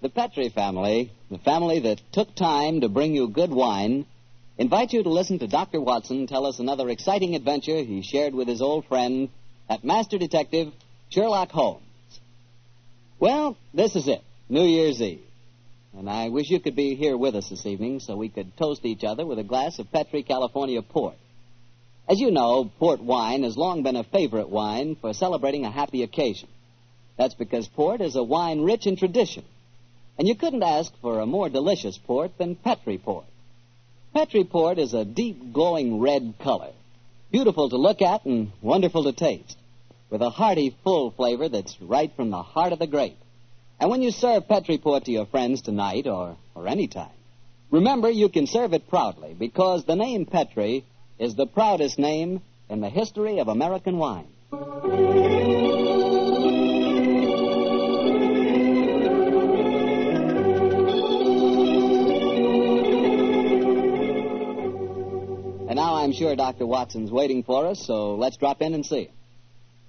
The Petri family, the family that took time to bring you good wine, invite you to listen to Dr. Watson tell us another exciting adventure he shared with his old friend, that master detective, Sherlock Holmes. Well, this is it, New Year's Eve. And I wish you could be here with us this evening so we could toast each other with a glass of Petri California port. As you know, port wine has long been a favorite wine for celebrating a happy occasion. That's because port is a wine rich in tradition. And you couldn't ask for a more delicious port than Petri Port. Petri Port is a deep, glowing red color, beautiful to look at and wonderful to taste, with a hearty, full flavor that's right from the heart of the grape. And when you serve Petri Port to your friends tonight or, or any time, remember you can serve it proudly because the name Petri is the proudest name in the history of American wine. I'm sure Dr. Watson's waiting for us, so let's drop in and see.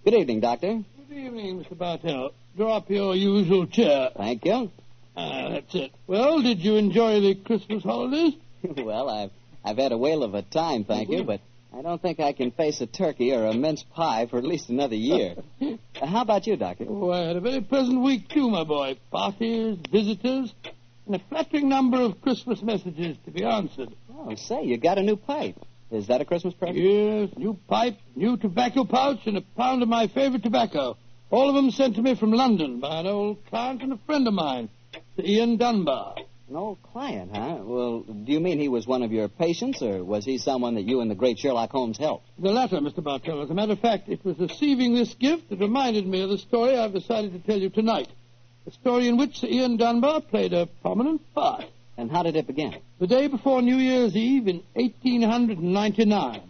Good evening, Doctor. Good evening, Mr. Bartell. Draw up your usual chair. Thank you. Ah, that's it. Well, did you enjoy the Christmas holidays? well, I've I've had a whale of a time, thank you, but I don't think I can face a turkey or a mince pie for at least another year. Uh, How about you, Doctor? Oh, I had a very pleasant week, too, my boy. Parties, visitors, and a flattering number of Christmas messages to be answered. Oh, say, you got a new pipe. Is that a Christmas present? Yes, new pipe, new tobacco pouch, and a pound of my favorite tobacco. All of them sent to me from London by an old client and a friend of mine, Sir Ian Dunbar. An old client, huh? Well, do you mean he was one of your patients, or was he someone that you and the great Sherlock Holmes helped? The latter, Mr. Bartell. As a matter of fact, it was receiving this gift that reminded me of the story I've decided to tell you tonight. A story in which Sir Ian Dunbar played a prominent part. And how did it begin? The day before New Year's Eve in 1899,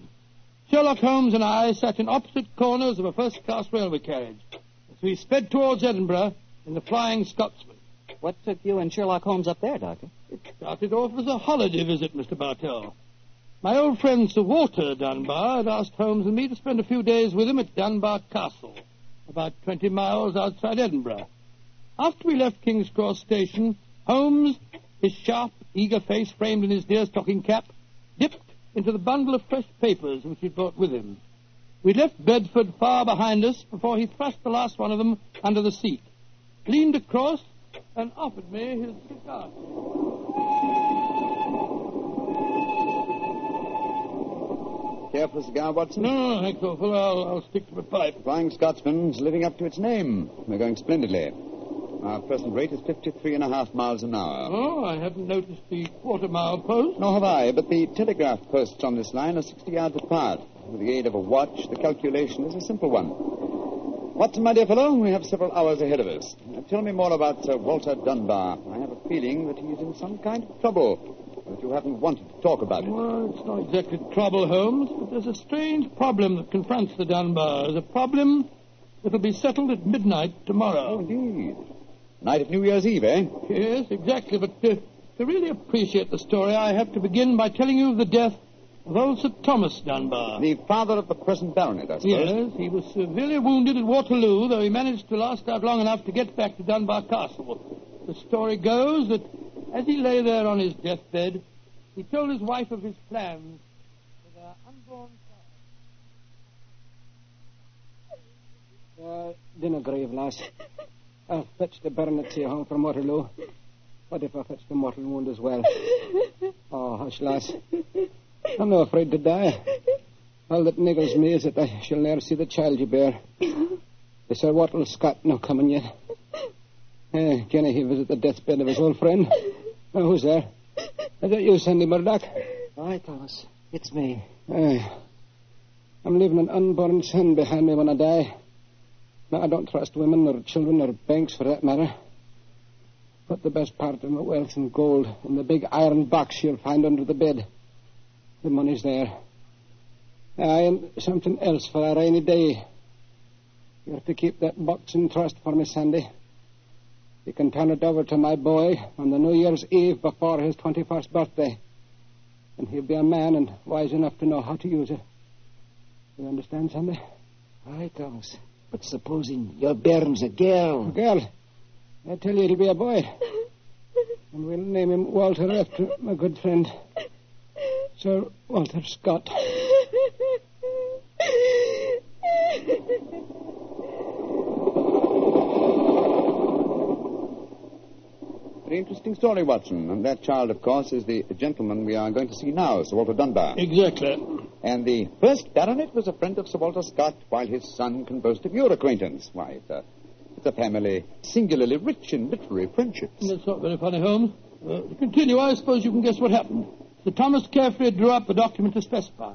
Sherlock Holmes and I sat in opposite corners of a first-class railway carriage as we sped towards Edinburgh in the Flying Scotsman. What took you and Sherlock Holmes up there, Doctor? It started off as a holiday visit, Mr. Bartell. My old friend Sir Walter Dunbar had asked Holmes and me to spend a few days with him at Dunbar Castle, about 20 miles outside Edinburgh. After we left King's Cross Station, Holmes, his sharp, eager face framed in his deerstalking cap, dipped into the bundle of fresh papers which he'd brought with him. We left Bedford far behind us before he thrust the last one of them under the seat, leaned across, and offered me his cigar. Care for a cigar, Watson? No, thanks. I'll, I'll stick to my pipe. Flying Scotsman's living up to its name. We're going splendidly. Our present rate is 53 and a half miles an hour. Oh, I haven't noticed the quarter mile post. Nor have I, but the telegraph posts on this line are 60 yards apart. With the aid of a watch, the calculation is a simple one. Watson, my dear fellow, we have several hours ahead of us. Now, tell me more about Sir Walter Dunbar. I have a feeling that he's in some kind of trouble, but you haven't wanted to talk about it. Well, it's not exactly trouble, Holmes, but there's a strange problem that confronts the Dunbars. A problem that'll be settled at midnight Oh, tomorrow. indeed. Night of New Year's Eve, eh? Yes, exactly. But uh, to really appreciate the story, I have to begin by telling you of the death of old Sir Thomas Dunbar. The father of the present baronet, I suppose. Yes, he was severely wounded at Waterloo, though he managed to last out long enough to get back to Dunbar Castle. The story goes that as he lay there on his deathbed, he told his wife of his plans for their unborn child. Uh, dinner grave, lass. I'll fetch the baronet here home from Waterloo. What if I fetch the mortal wound as well? Oh, hush, lass. I'm not afraid to die. All that niggles me is that I shall never see the child you bear. Is Sir Wattle Scott no coming yet? Eh, can he visit the deathbed of his old friend? Oh, who's there? Is that you, Sandy Murdoch? Aye, Thomas. It's me. Eh, I'm leaving an unborn son behind me when I die. Now, I don't trust women or children or banks for that matter. put the best part of my wealth in gold in the big iron box you'll find under the bed. The money's there. Aye, and something else for a rainy day. You have to keep that box in trust for me, Sandy. You can turn it over to my boy on the New Year's Eve before his 21st birthday. And he'll be a man and wise enough to know how to use it. You understand, Sandy? Aye, Thomas. But supposing your bairn's a girl. A girl. I tell you, it'll be a boy. And we'll name him Walter after my good friend, Sir Walter Scott. Very interesting story, Watson. And that child, of course, is the gentleman we are going to see now, Sir Walter Dunbar. Exactly. And the first baronet was a friend of Sir Walter Scott, while his son can boast of your acquaintance. Why, it's a, it's a family singularly rich in literary friendships. That's not very funny, Holmes. Uh, to continue, I suppose you can guess what happened. Sir Thomas carefully drew up a document to specify.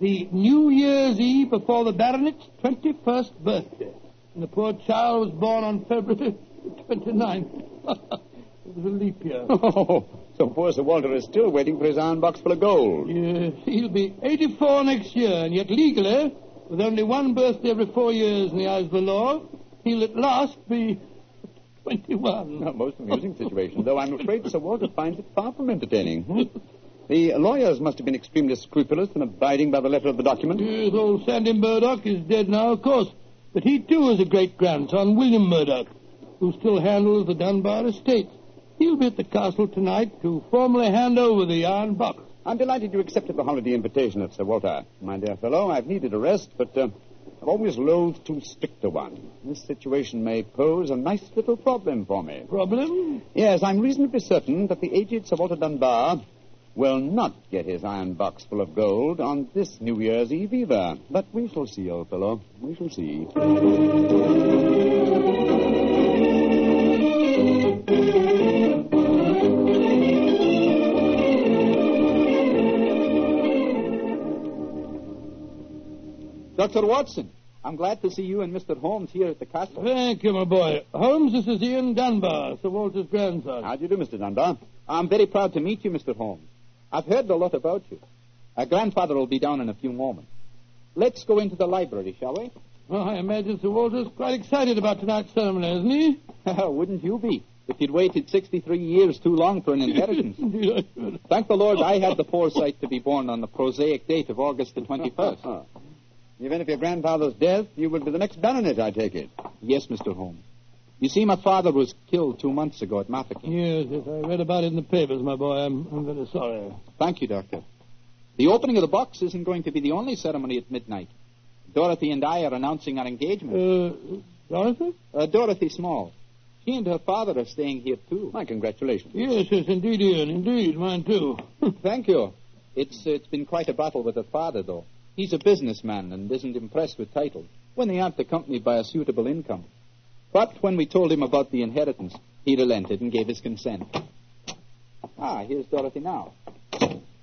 The New Year's Eve before the baronet's 21st birthday. And the poor child was born on February 29th. it was a leap year. Oh, so poor Sir Walter is still waiting for his iron box full of gold. Yes, he'll be 84 next year, and yet legally, with only one birthday every four years in the eyes of the law, he'll at last be 21. A most amusing situation, though I'm afraid Sir Walter finds it far from entertaining. Hmm? The lawyers must have been extremely scrupulous in abiding by the letter of the document. Yes, old Sandy Murdoch is dead now, of course. But he, too, is a great-grandson, William Murdoch, who still handles the Dunbar estate. He'll be at the castle tonight to formally hand over the iron box. I'm delighted you accepted the holiday invitation of Sir Walter. My dear fellow, I've needed a rest, but uh, I've always loathed too strict a one. This situation may pose a nice little problem for me. Problem? Yes, I'm reasonably certain that the aged Sir Walter Dunbar will not get his iron box full of gold on this New Year's Eve either. But we shall see, old fellow. We shall see. Dr. Watson, I'm glad to see you and Mr. Holmes here at the castle. Thank you, my boy. Holmes, this is Ian Dunbar, Sir Walter's grandson. How do you do, Mr. Dunbar? I'm very proud to meet you, Mr. Holmes. I've heard a lot about you. Our grandfather will be down in a few moments. Let's go into the library, shall we? Well, I imagine Sir Walter's quite excited about tonight's ceremony, isn't he? Wouldn't you be? If you'd waited 63 years too long for an inheritance. Indeed, I should. Thank the Lord I had the foresight to be born on the prosaic date of August the 21st. Even if your grandfather's death, you will be the next baronet, I take it. yes, Mr. Holmes. You see, my father was killed two months ago at Mafeking. Yes, yes, I read about it in the papers, my boy. I'm, I'm very sorry. Thank you, Doctor. The opening of the box isn't going to be the only ceremony at midnight. Dorothy and I are announcing our engagement. Uh, Dorothy? Uh, Dorothy Small. She and her father are staying here, too. My congratulations. Yes, yes, indeed, Ian, indeed. Mine, too. Thank you. It's it's been quite a battle with her father, though. He's a businessman and isn't impressed with titles when they aren't accompanied by a suitable income. But when we told him about the inheritance, he relented and gave his consent. Ah, here's Dorothy now.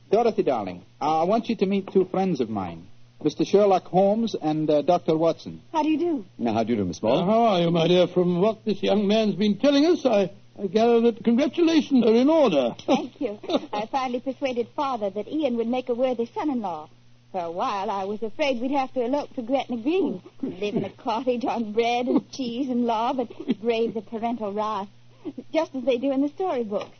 Dorothy, darling, I want you to meet two friends of mine, Mr. Sherlock Holmes and uh, Dr. Watson. How do you do? Now, how do you do, Miss Uh, how are you, my dear? From what this young man's been telling us, I, I gather that congratulations are in order. Thank you. I finally persuaded Father that Ian would make a worthy son-in-law. For a while, I was afraid we'd have to elope to Gretna Green, live in a cottage on bread and cheese and law, but brave the parental wrath, just as they do in the storybooks.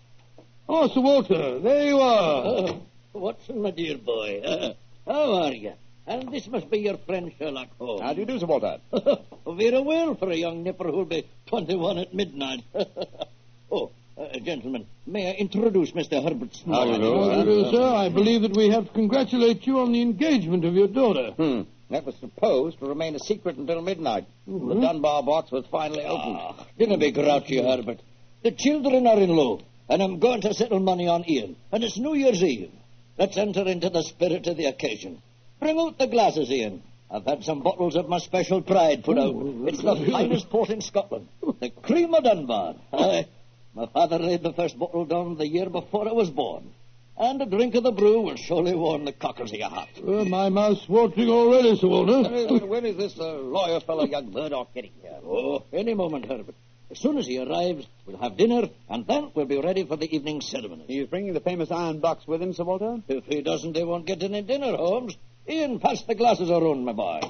Oh, Sir Walter, there you are. Oh, Watson, my dear boy. Uh, how are you? And this must be your friend Sherlock Holmes. How do you do, Sir Walter? Very well for a young nipper who'll be 21 at midnight. oh, uh, gentlemen, may I introduce Mr. Herbert Small? How do you do? How do you do, sir? I believe that we have to congratulate you on the engagement of your daughter. Hmm. That was supposed to remain a secret until midnight. The Dunbar box was finally opened. Ah, dinna be grouchy, Herbert. The children are in low, and I'm going to settle money on Ian. And it's New Year's Eve. Let's enter into the spirit of the occasion. Bring out the glasses, Ian. I've had some bottles of my special pride put out. It's the finest port in Scotland. The cream of Dunbar. Aye. My father laid the first bottle down the year before I was born. And a drink of the brew will surely warm the cockles of your heart. Well, my mouth's watering already, Sir Walter. When is this uh, lawyer fellow, young Murdoch, getting here? Oh, any moment, Herbert. As soon as he arrives, we'll have dinner, and then we'll be ready for the evening ceremony. He's bringing the famous iron box with him, Sir Walter? If he doesn't, they won't get any dinner, Holmes. Ian, pass the glasses around, my boy.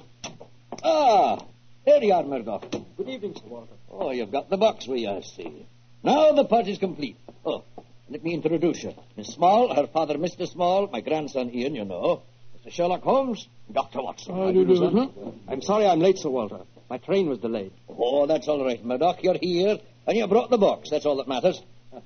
Ah, here you are, Murdoch. Good evening, Sir Walter. Oh, you've got the box with you, I see. Now the party's complete. Oh, let me introduce you. Miss Small, her father, Mr. Small, my grandson, Ian, you know. Mr. Sherlock Holmes, Dr. Watson. How do you do, huh? I'm sorry I'm late, Sir Walter. My train was delayed. Oh, that's all right, Murdoch. You're here, and you brought the box. That's all that matters.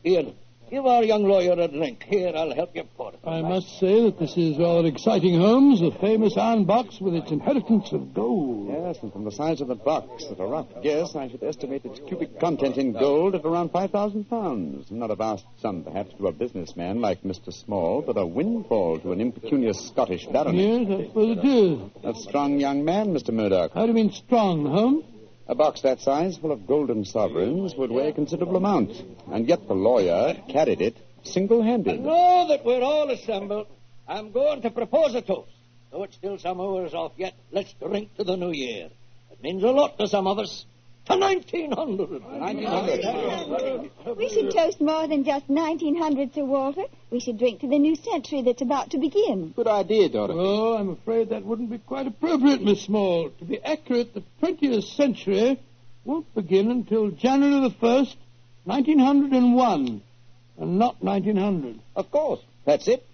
Ian, give our young lawyer a drink. Here, I'll help you pour it. I must say that this is rather exciting, Holmes. The famous iron box with its inheritance of gold. Yes, and from the size of the box, at a rough guess, I should estimate its cubic content in gold at around 5,000 pounds. Not a vast sum, perhaps, to a businessman like Mr. Small, but a windfall to an impecunious Scottish baronet. Yes, I suppose it is. A strong young man, Mr. Murdoch. How do you mean strong, Holmes? A box that size, full of golden sovereigns, would weigh a considerable amount. And yet the lawyer carried it single-handed. Now that we're all assembled, I'm going to propose a toast. Though it's still some hours off yet, let's drink to the new year. It means a lot to some of us. To 1900. 1900. We should toast more than just 1900, Sir Walter. We should drink to the new century that's about to begin. Good idea, Dorothy. Oh, I'm afraid that wouldn't be quite appropriate, Miss Small. To be accurate, the 20th century won't begin until January the 1st, 1901, and not 1900. Of course. That's it.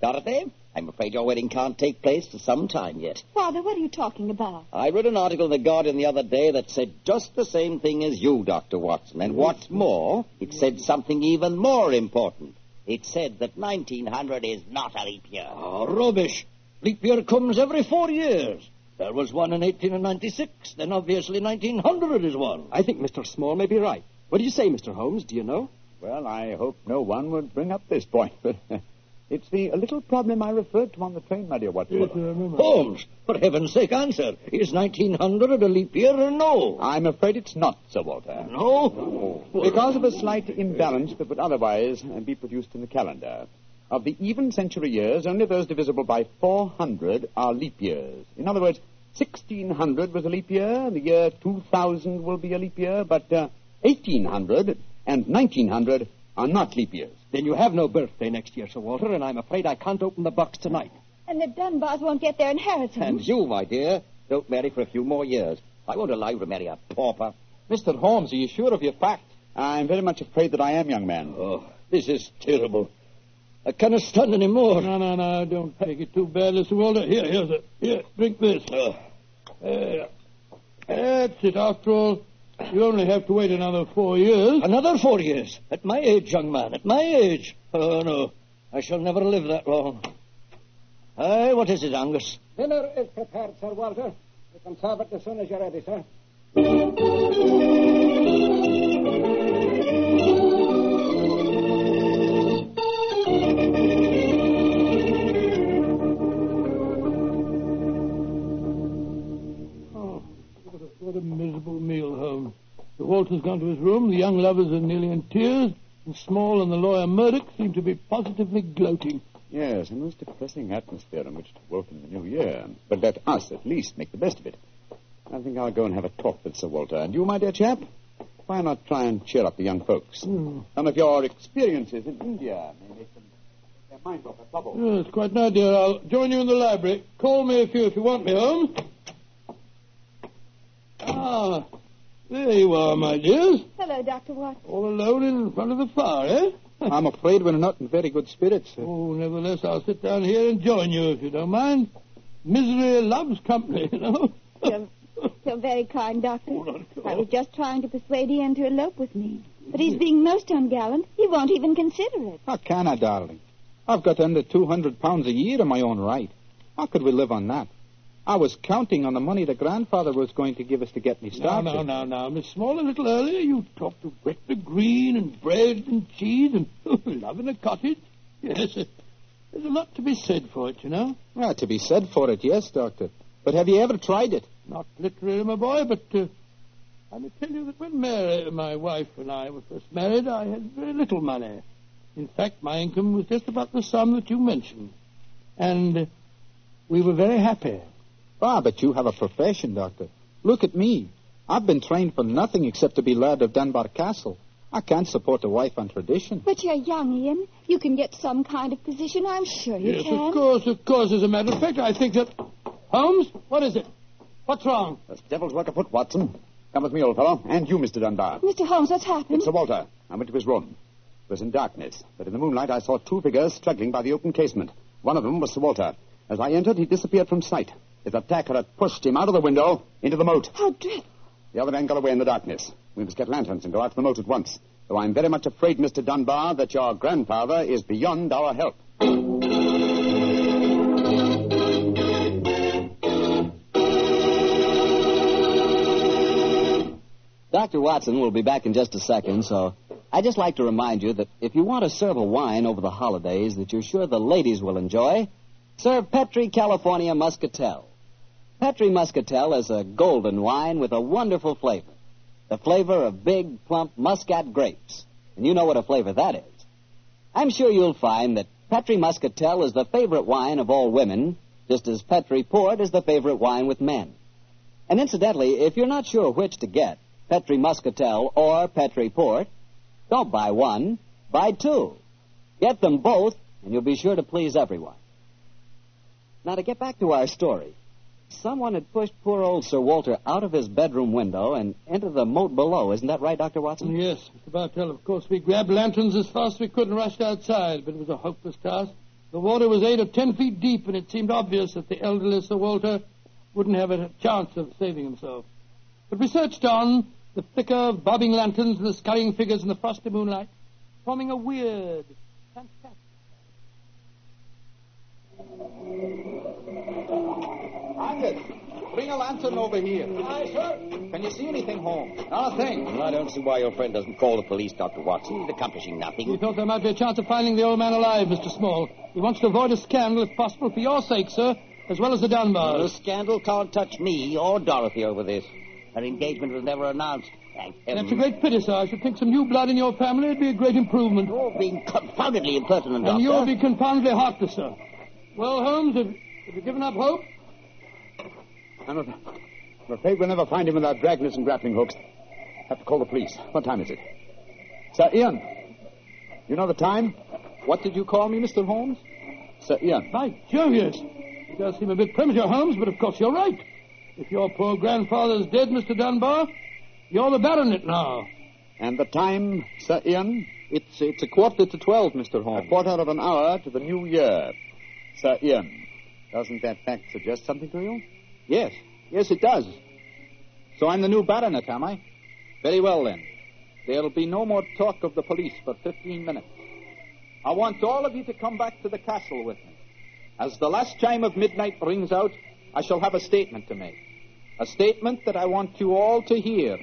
Dorothy, I'm afraid your wedding can't take place for some time yet. Father, what are you talking about? I read an article in The Guardian the other day that said just the same thing as you, Dr. Watson. And what's more, it said something even more important. It said that 1900 is not a leap year. Oh, rubbish. Leap year comes every four years. There was one in 1896. Then obviously 1900 is one. I think Mr. Small may be right. What do you say, Mr. Holmes? Do you know? Well, I hope no one would bring up this point, but it's the little problem I referred to on the train, my dear Watson. Yes, I remember. Holmes, for heaven's sake, answer. Is 1900 a leap year or no? I'm afraid it's not, Sir Walter. No? Because of a slight imbalance that would otherwise uh, be produced in the calendar. Of the even century years, only those divisible by 400 are leap years. In other words, 1600 was a leap year, the year 2000 will be a leap year, but uh, 1800 and 1900 are not leap years. Then you have no birthday next year, Sir Walter, and I'm afraid I can't open the box tonight. And the Dunbars won't get their inheritance. And you, my dear, don't marry for a few more years. I won't allow you to marry a pauper. Mr. Holmes, are you sure of your facts? I'm very much afraid that I am, young man. Oh, this is terrible. I cannot stand any more. No, no, no, don't take it too badly, Sir Walter. Here, here's it. Here, drink this. Oh, There. That's it. After all, you only have to wait another four years. another four years. At my age, young man, at my age. Oh, no. I shall never live that long. Aye, what is it, Angus? Dinner is prepared, Sir Walter. You can serve it as soon as you're ready, sir. Sir Walter's gone to his room. The young lovers are nearly in tears. And Small and the lawyer Murdoch seem to be positively gloating. Yes, a most depressing atmosphere in which to welcome the new year. But let us, at least, make the best of it. I think I'll go and have a talk with Sir Walter. And you, my dear chap, why not try and cheer up the young folks? Some of your experiences in India may make them their minds off their trouble. Yes, quite an idea. I'll join you in the library. Call me if you if you want me, Holmes. Ah, there you are, my dears. Hello, Dr. Watson. All alone in front of the fire, eh? I'm afraid we're not in very good spirits. sir. Oh, nevertheless, I'll sit down here and join you if you don't mind. Misery loves company, you know. You're, you're very kind, Doctor. Oh, not at I was just trying to persuade Ian to elope with me. But he's being most ungallant. He won't even consider it. How can I, darling? I've got under 200 pounds a year in my own right. How could we live on that? I was counting on the money the grandfather was going to give us to get me started. now, now, now, Miss Small, a little earlier you talked of Gretna Green and bread and cheese and love in a cottage. Yes, uh, there's a lot to be said for it, you know. Well, to be said for it, yes, Doctor. But have you ever tried it? Not literally, my boy, but uh, I may tell you that when Mary, my wife, and I were first married, I had very little money. In fact, my income was just about the sum that you mentioned. And uh, we were very happy. Ah, but you have a profession, Doctor. Look at me. I've been trained for nothing except to be Laird of Dunbar Castle. I can't support a wife on tradition. But you're young, Ian. You can get some kind of position. I'm sure you yes, can. of course, of course. As a matter of fact, I think that. Holmes, what is it? What's wrong? There's devil's work afoot, Watson. Come with me, old fellow. And you, Mr. Dunbar. Mr. Holmes, what's happened? It's Sir Walter. I went to his room. It was in darkness, but in the moonlight I saw two figures struggling by the open casement. One of them was Sir Walter. As I entered, he disappeared from sight. His attacker had pushed him out of the window into the moat. How dreadful. The other man got away in the darkness. We must get lanterns and go out to the moat at once. Though I'm very much afraid, Mr. Dunbar, that your grandfather is beyond our help. Dr. Watson will be back in just a second, so I'd just like to remind you that if you want to serve a wine over the holidays that you're sure the ladies will enjoy, serve Petri California Muscatel. Petri Muscatel is a golden wine with a wonderful flavor. The flavor of big, plump Muscat grapes. And you know what a flavor that is. I'm sure you'll find that Petri Muscatel is the favorite wine of all women, just as Petri Port is the favorite wine with men. And incidentally, if you're not sure which to get, Petri Muscatel or Petri Port, don't buy one, buy two. Get them both, and you'll be sure to please everyone. Now, to get back to our story, someone had pushed poor old Sir Walter out of his bedroom window and into the moat below. Isn't that right, Dr. Watson? Mm, yes, Mr. Bartell. Of course, we grabbed lanterns as fast as we could and rushed outside, but it was a hopeless task. The water was eight or ten feet deep, and it seemed obvious that the elderly Sir Walter wouldn't have a chance of saving himself. But we searched on, the flicker of bobbing lanterns and the scurrying figures in the frosty moonlight, forming a weird, fantastic. Angus, bring a lantern over here. Aye, sir. Can you see anything, Holmes? Not a thing. I don't see why your friend doesn't call the police, Dr. Watson. He's accomplishing nothing. We thought there might be a chance of finding the old man alive, Mr. Small. He wants to avoid a scandal, if possible, for your sake, sir, as well as the Dunbars. The Dunbars. scandal can't touch me or Dorothy over this. Her engagement was never announced. Thank heaven. That's a great pity, sir. I should think some new blood in your family would be a great improvement. You're being confoundedly impertinent, And Doctor. you'll be confoundedly heartless, sir. Well, Holmes, have, have you given up hope? I'm af- I'm afraid we'll never find him without dragnets and grappling hooks. Have to call the police. What time is it? Sir Ian. You know the time? What did you call me, Mr. Holmes? Sir Ian. By Jove, yes. It does seem a bit premature, Holmes, but of course you're right. If your poor grandfather's dead, Mr. Dunbar, you're the baronet now. And the time, Sir Ian? It's it's a quarter to twelve, Mr. Holmes. A Holmes. quarter of an hour to the new year. Sir Ian. Uh, Doesn't that fact suggest something to you? Yes, yes, it does. So I'm the new baronet, am I? Very well then. There'll be no more talk of the police for 15 minutes. I want all of you to come back to the castle with me. As the last chime of midnight rings out, I shall have a statement to make. A statement that I want you all to hear.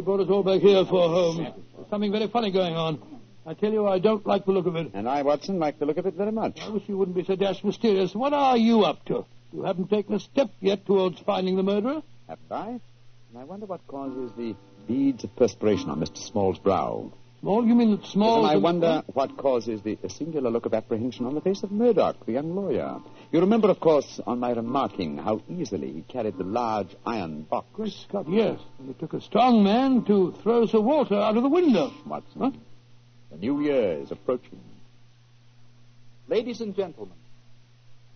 You brought us all back here for, Holmes? There's something very funny going on. I tell you, I don't like the look of it. And I, Watson, like the look of it very much. I wish you wouldn't be so dashed mysterious. What are you up to? You haven't taken a step yet towards finding the murderer. Haven't I? And I wonder what causes the beads of perspiration on Mr. Small's brow. Small? You mean that Small? and I wonder what causes the singular look of apprehension on the face of Murdoch, the young lawyer. You remember, of course, on my remarking how easily he carried the large iron box. Great Scott, yes. And it took a strong man to throw Sir Walter out of the window. Watson. The new year is approaching. Ladies and gentlemen,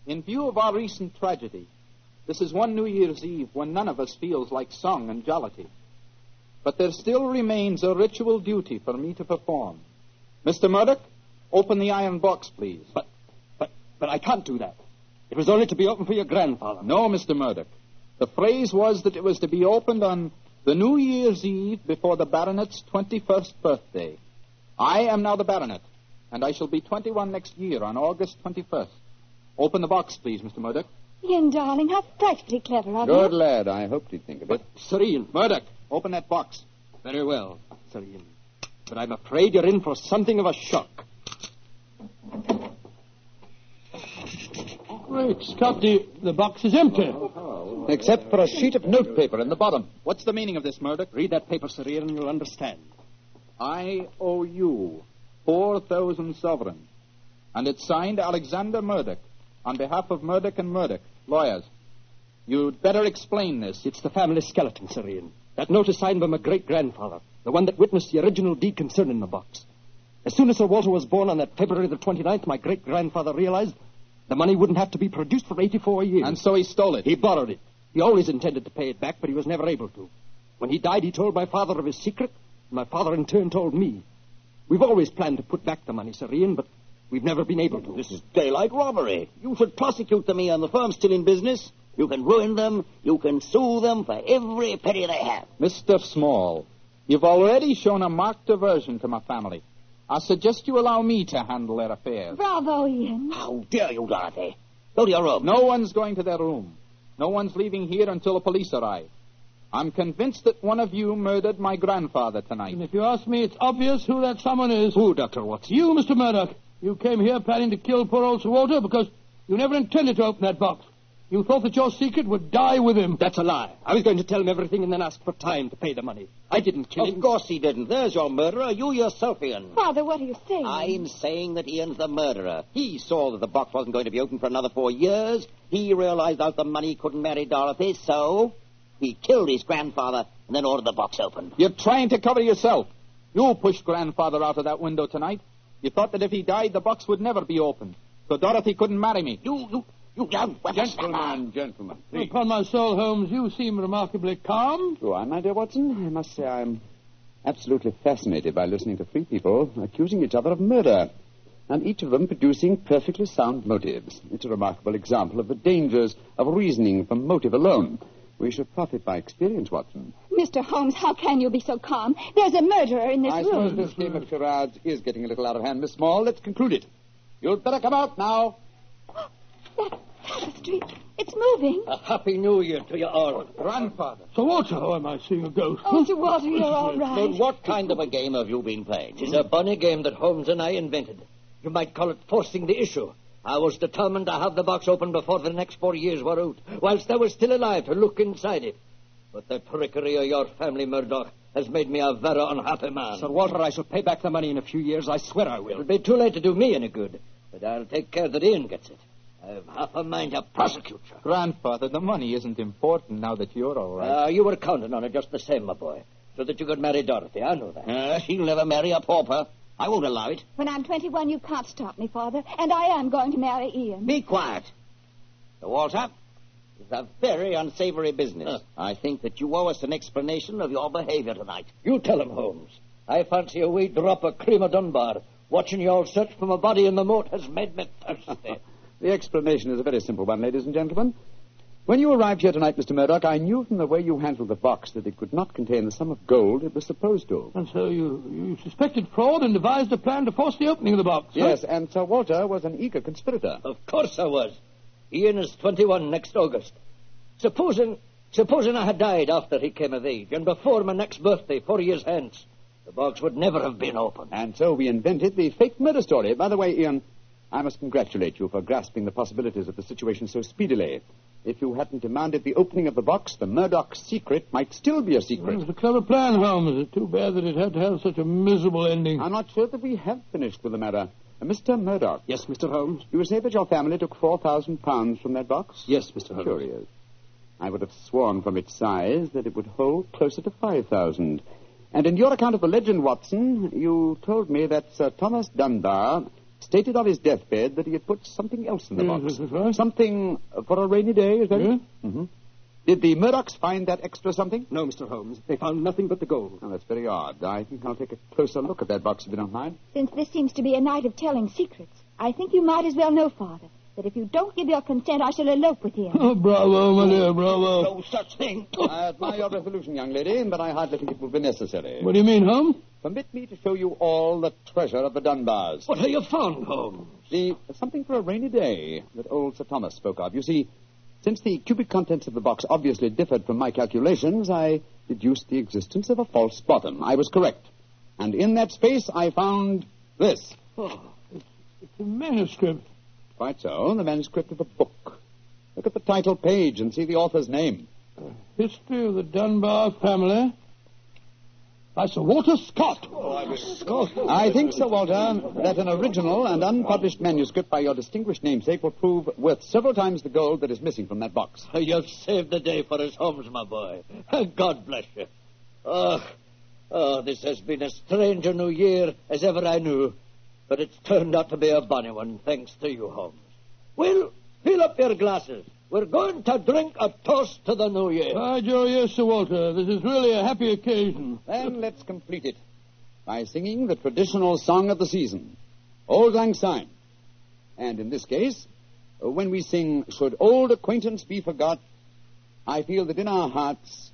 in view of our recent tragedy, this is one New Year's Eve when none of us feels like song and jollity. But there still remains a ritual duty for me to perform. Mr. Murdoch, open the iron box, please. But, but, but I can't do that. It was only to be opened for your grandfather. No, Mr. Murdoch. The phrase was that it was to be opened on the New Year's Eve before the baronet's 21st birthday. I am now the baronet, and I shall be 21 next year on August 21st. Open the box, please, Mr. Murdoch. Ian, darling, how frightfully clever of you. Good you. lad. I hoped he'd think of it. Sir Ian. Murdoch, open that box. Very well, Sir Ian. But I'm afraid you're in for something of a shock. Great Scott, the, the box is empty. Oh, Except for a sheet of notepaper in the bottom. What's the meaning of this, Murdoch? Read that paper, Sir Ian, and you'll understand. I owe you 4,000 sovereigns. And it's signed Alexander Murdoch on behalf of Murdoch and Murdoch, lawyers. You'd better explain this. It's the family skeleton, Sir Ian. That note is signed by my great grandfather, the one that witnessed the original deed concerning the box. As soon as Sir Walter was born on that February the 29th, my great grandfather realized the money wouldn't have to be produced for 84 years. And so he stole it. He borrowed it. He always intended to pay it back, but he was never able to. When he died, he told my father of his secret, and my father in turn told me. We've always planned to put back the money, Sir Ian, but we've never been able to. This is daylight robbery. You should prosecute them, Ian. The firm's still in business. You can ruin them. You can sue them for every penny they have. Mr. Small, you've already shown a marked aversion to my family. I suggest you allow me to handle their affairs. Bravo, Ian. How dare you, Dorothy? Go to your room. No one's going to their room. No one's leaving here until the police arrive. I'm convinced that one of you murdered my grandfather tonight. And if you ask me, it's obvious who that someone is. Who, Dr. Watson? You, Mr. Murdoch. You came here planning to kill poor old Sir Walter because you never intended to open that box. You thought that your secret would die with him. That's a lie. I was going to tell him everything and then ask for time to pay the money. I didn't kill him. Of course he didn't. There's your murderer. You yourself, Ian. Father, what are you saying? I'm saying that Ian's the murderer. He saw that the box wasn't going to be opened for another four years. He realized out the money couldn't marry Dorothy, so he killed his grandfather and then ordered the box open. You're trying to cover yourself. You pushed grandfather out of that window tonight. You thought that if he died, the box would never be opened. So Dorothy couldn't marry me. You, you, you young Gentlemen, gentlemen, please. Upon my soul, Holmes, you seem remarkably calm. Do I, my dear Watson? I must say I'm absolutely fascinated by listening to three people accusing each other of murder, and each of them producing perfectly sound motives. It's a remarkable example of the dangers of reasoning from motive alone. We should profit by experience, Watson. Mr. Holmes, how can you be so calm? There's a murderer in this I room. suppose this game of charades is getting a little out of hand, Miss Small. Let's conclude it. You'd better come out now. That tapestry, it's moving. A happy new year to you all. Grandfather. Sir Walter, oh, am I seeing a ghost? Oh, Sir Walter, you're all But right. what kind of a game have you been playing? It's a bunny game that Holmes and I invented. You might call it forcing the issue. I was determined to have the box open before the next four years were out, whilst I was still alive to look inside it. But the trickery of your family, Murdoch, has made me a very unhappy man. Sir Walter, I shall pay back the money in a few years. I swear I will. It'll be too late to do me any good, but I'll take care that Ian gets it. I've half a mind to prosecute you. Grandfather, the money isn't important now that you're all right. Uh, you were counting on it just the same, my boy, so that you could marry Dorothy. I know that. Uh, she'll never marry a pauper. I won't allow it. When I'm 21, you can't stop me, Father. And I am going to marry Ian. Be quiet. Sir Walter, it's a very unsavory business. Huh. I think that you owe us an explanation of your behavior tonight. You tell him, Holmes. I fancy a wee drop of cream of Dunbar. Watching you all search for my body in the moat has made me thirsty. The explanation is a very simple one, ladies and gentlemen. When you arrived here tonight, Mr. Murdoch, I knew from the way you handled the box that it could not contain the sum of gold it was supposed to. And so you, you suspected fraud and devised a plan to force the opening of the box. huh? Yes, and Sir Walter was an eager conspirator. of course I was. Ian is 21 next August. Supposing, supposing I had died after he came of age and before my next birthday, four years hence, the box would never have been opened. And so we invented the fake murder story. By the way, Ian, I must congratulate you for grasping the possibilities of the situation so speedily. If you hadn't demanded the opening of the box, the Murdoch secret might still be a secret. It secret. was a clever plan, Holmes. It's too bad that it had to have such a miserable ending. I'm not sure that we have finished with the matter. Uh, Mr. Murdoch, Yes, Mr. Holmes? you say that your family took £4,000 from that box? Yes, Mr. Holmes. Curious. I would have sworn from its size that it would hold closer to 5,000. And in your account of the legend, Watson, you told me that Sir Thomas Dunbar stated on his deathbed that he had put something else in the box. that's. Something for a rainy day, is that Yeah. it? Mm-hmm. Did the Murdochs find that extra something? No, Mr. Holmes. They found nothing but the gold. Oh, that's very odd. I think I'll take a closer look at that box if you don't mind. Since this seems to be a night of telling secrets, I think you might as well know, Father, that if you don't give your consent, I shall elope with Ian. Oh, bravo, my dear, bravo. No such thing. I admire your resolution, young lady, but I hardly think it will be necessary. What do you mean, Holmes? Permit me to show you all the treasure of the Dunbars. What have you found, Holmes? The something for a rainy day that old Sir Thomas spoke of. You see, since the cubic contents of the box obviously differed from my calculations, I deduced the existence of a false bottom. I was correct. And in that space, I found this. Oh, it's, it's a manuscript. Quite so, the manuscript of a book. Look at the title page and see the author's name. History of the Dunbar family. by Sir Walter Scott. Oh, I was Scott. I think, Sir Walter, that an original and unpublished manuscript by your distinguished namesake will prove worth several times the gold that is missing from that box. You've saved the day for us, Holmes, my boy. God bless you. Oh, oh, this has been as strange a new year as ever I knew. But it's turned out to be a bonny one, thanks to you, Holmes. Well, fill up your glasses. We're going to drink a toast to the new year. By Joe, yes, Sir Walter. This is really a happy occasion. Then let's complete it by singing the traditional song of the season, Auld Lang Syne. And in this case, when we sing Should Old Acquaintance Be Forgot, I feel that in our hearts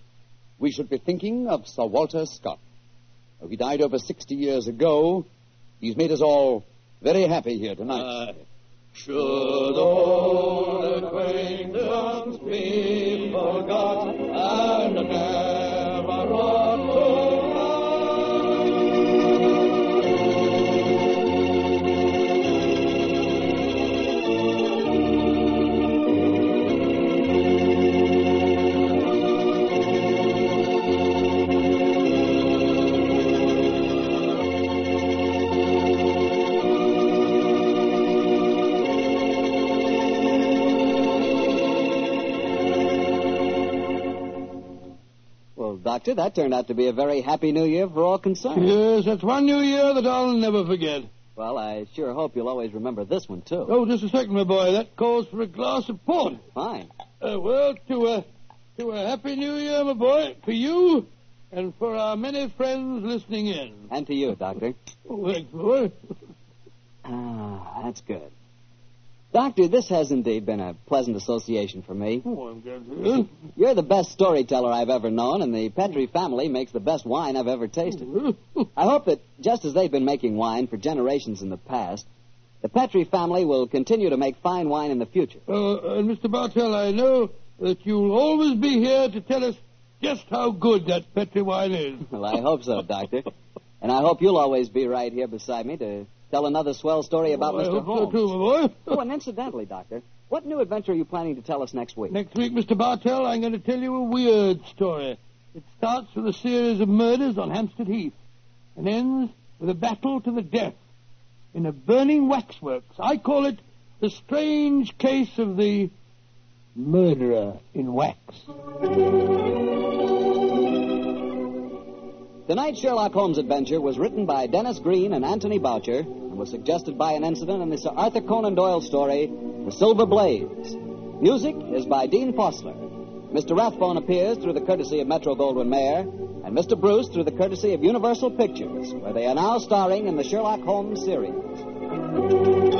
we should be thinking of Sir Walter Scott. He died over 60 years ago. He's made us all very happy here tonight. Aye. Should old acquaintance be Doctor, that turned out to be a very happy new year for all concerned. Yes, that's one new year that I'll never forget. Well, I sure hope you'll always remember this one, too. Oh, just a second, my boy. That calls for a glass of port. Fine. Uh, well, to a, to a happy new year, my boy, for you and for our many friends listening in. And to you, Doctor. Oh, thanks, boy. Ah, that's good. Doctor, this has indeed been a pleasant association for me. Oh, I'm glad to hear. You're the best storyteller I've ever known, and the Petri family makes the best wine I've ever tasted. I hope that just as they've been making wine for generations in the past, the Petri family will continue to make fine wine in the future. Uh, and Mr. Bartell, I know that you'll always be here to tell us just how good that Petri wine is. Well, I hope so, Doctor. And I hope you'll always be right here beside me to tell another swell story about I Mr. hope Holmes. so too, my boy. Oh, and incidentally, Doctor, what new adventure are you planning to tell us next week? Next week, Mr. Bartell, I'm going to tell you a weird story. It starts with a series of murders on Hampstead Heath and ends with a battle to the death in a burning waxworks. I call it the strange case of the murderer in wax. Tonight's Sherlock Holmes adventure was written by Denis Green and Anthony Boucher and was suggested by an incident in the Sir Arthur Conan Doyle story, The Silver Blaze. Music is by Dean Fossler. Mr. Rathbone appears through the courtesy of Metro Goldwyn Mayer, and Mr. Bruce through the courtesy of Universal Pictures, where they are now starring in the Sherlock Holmes series.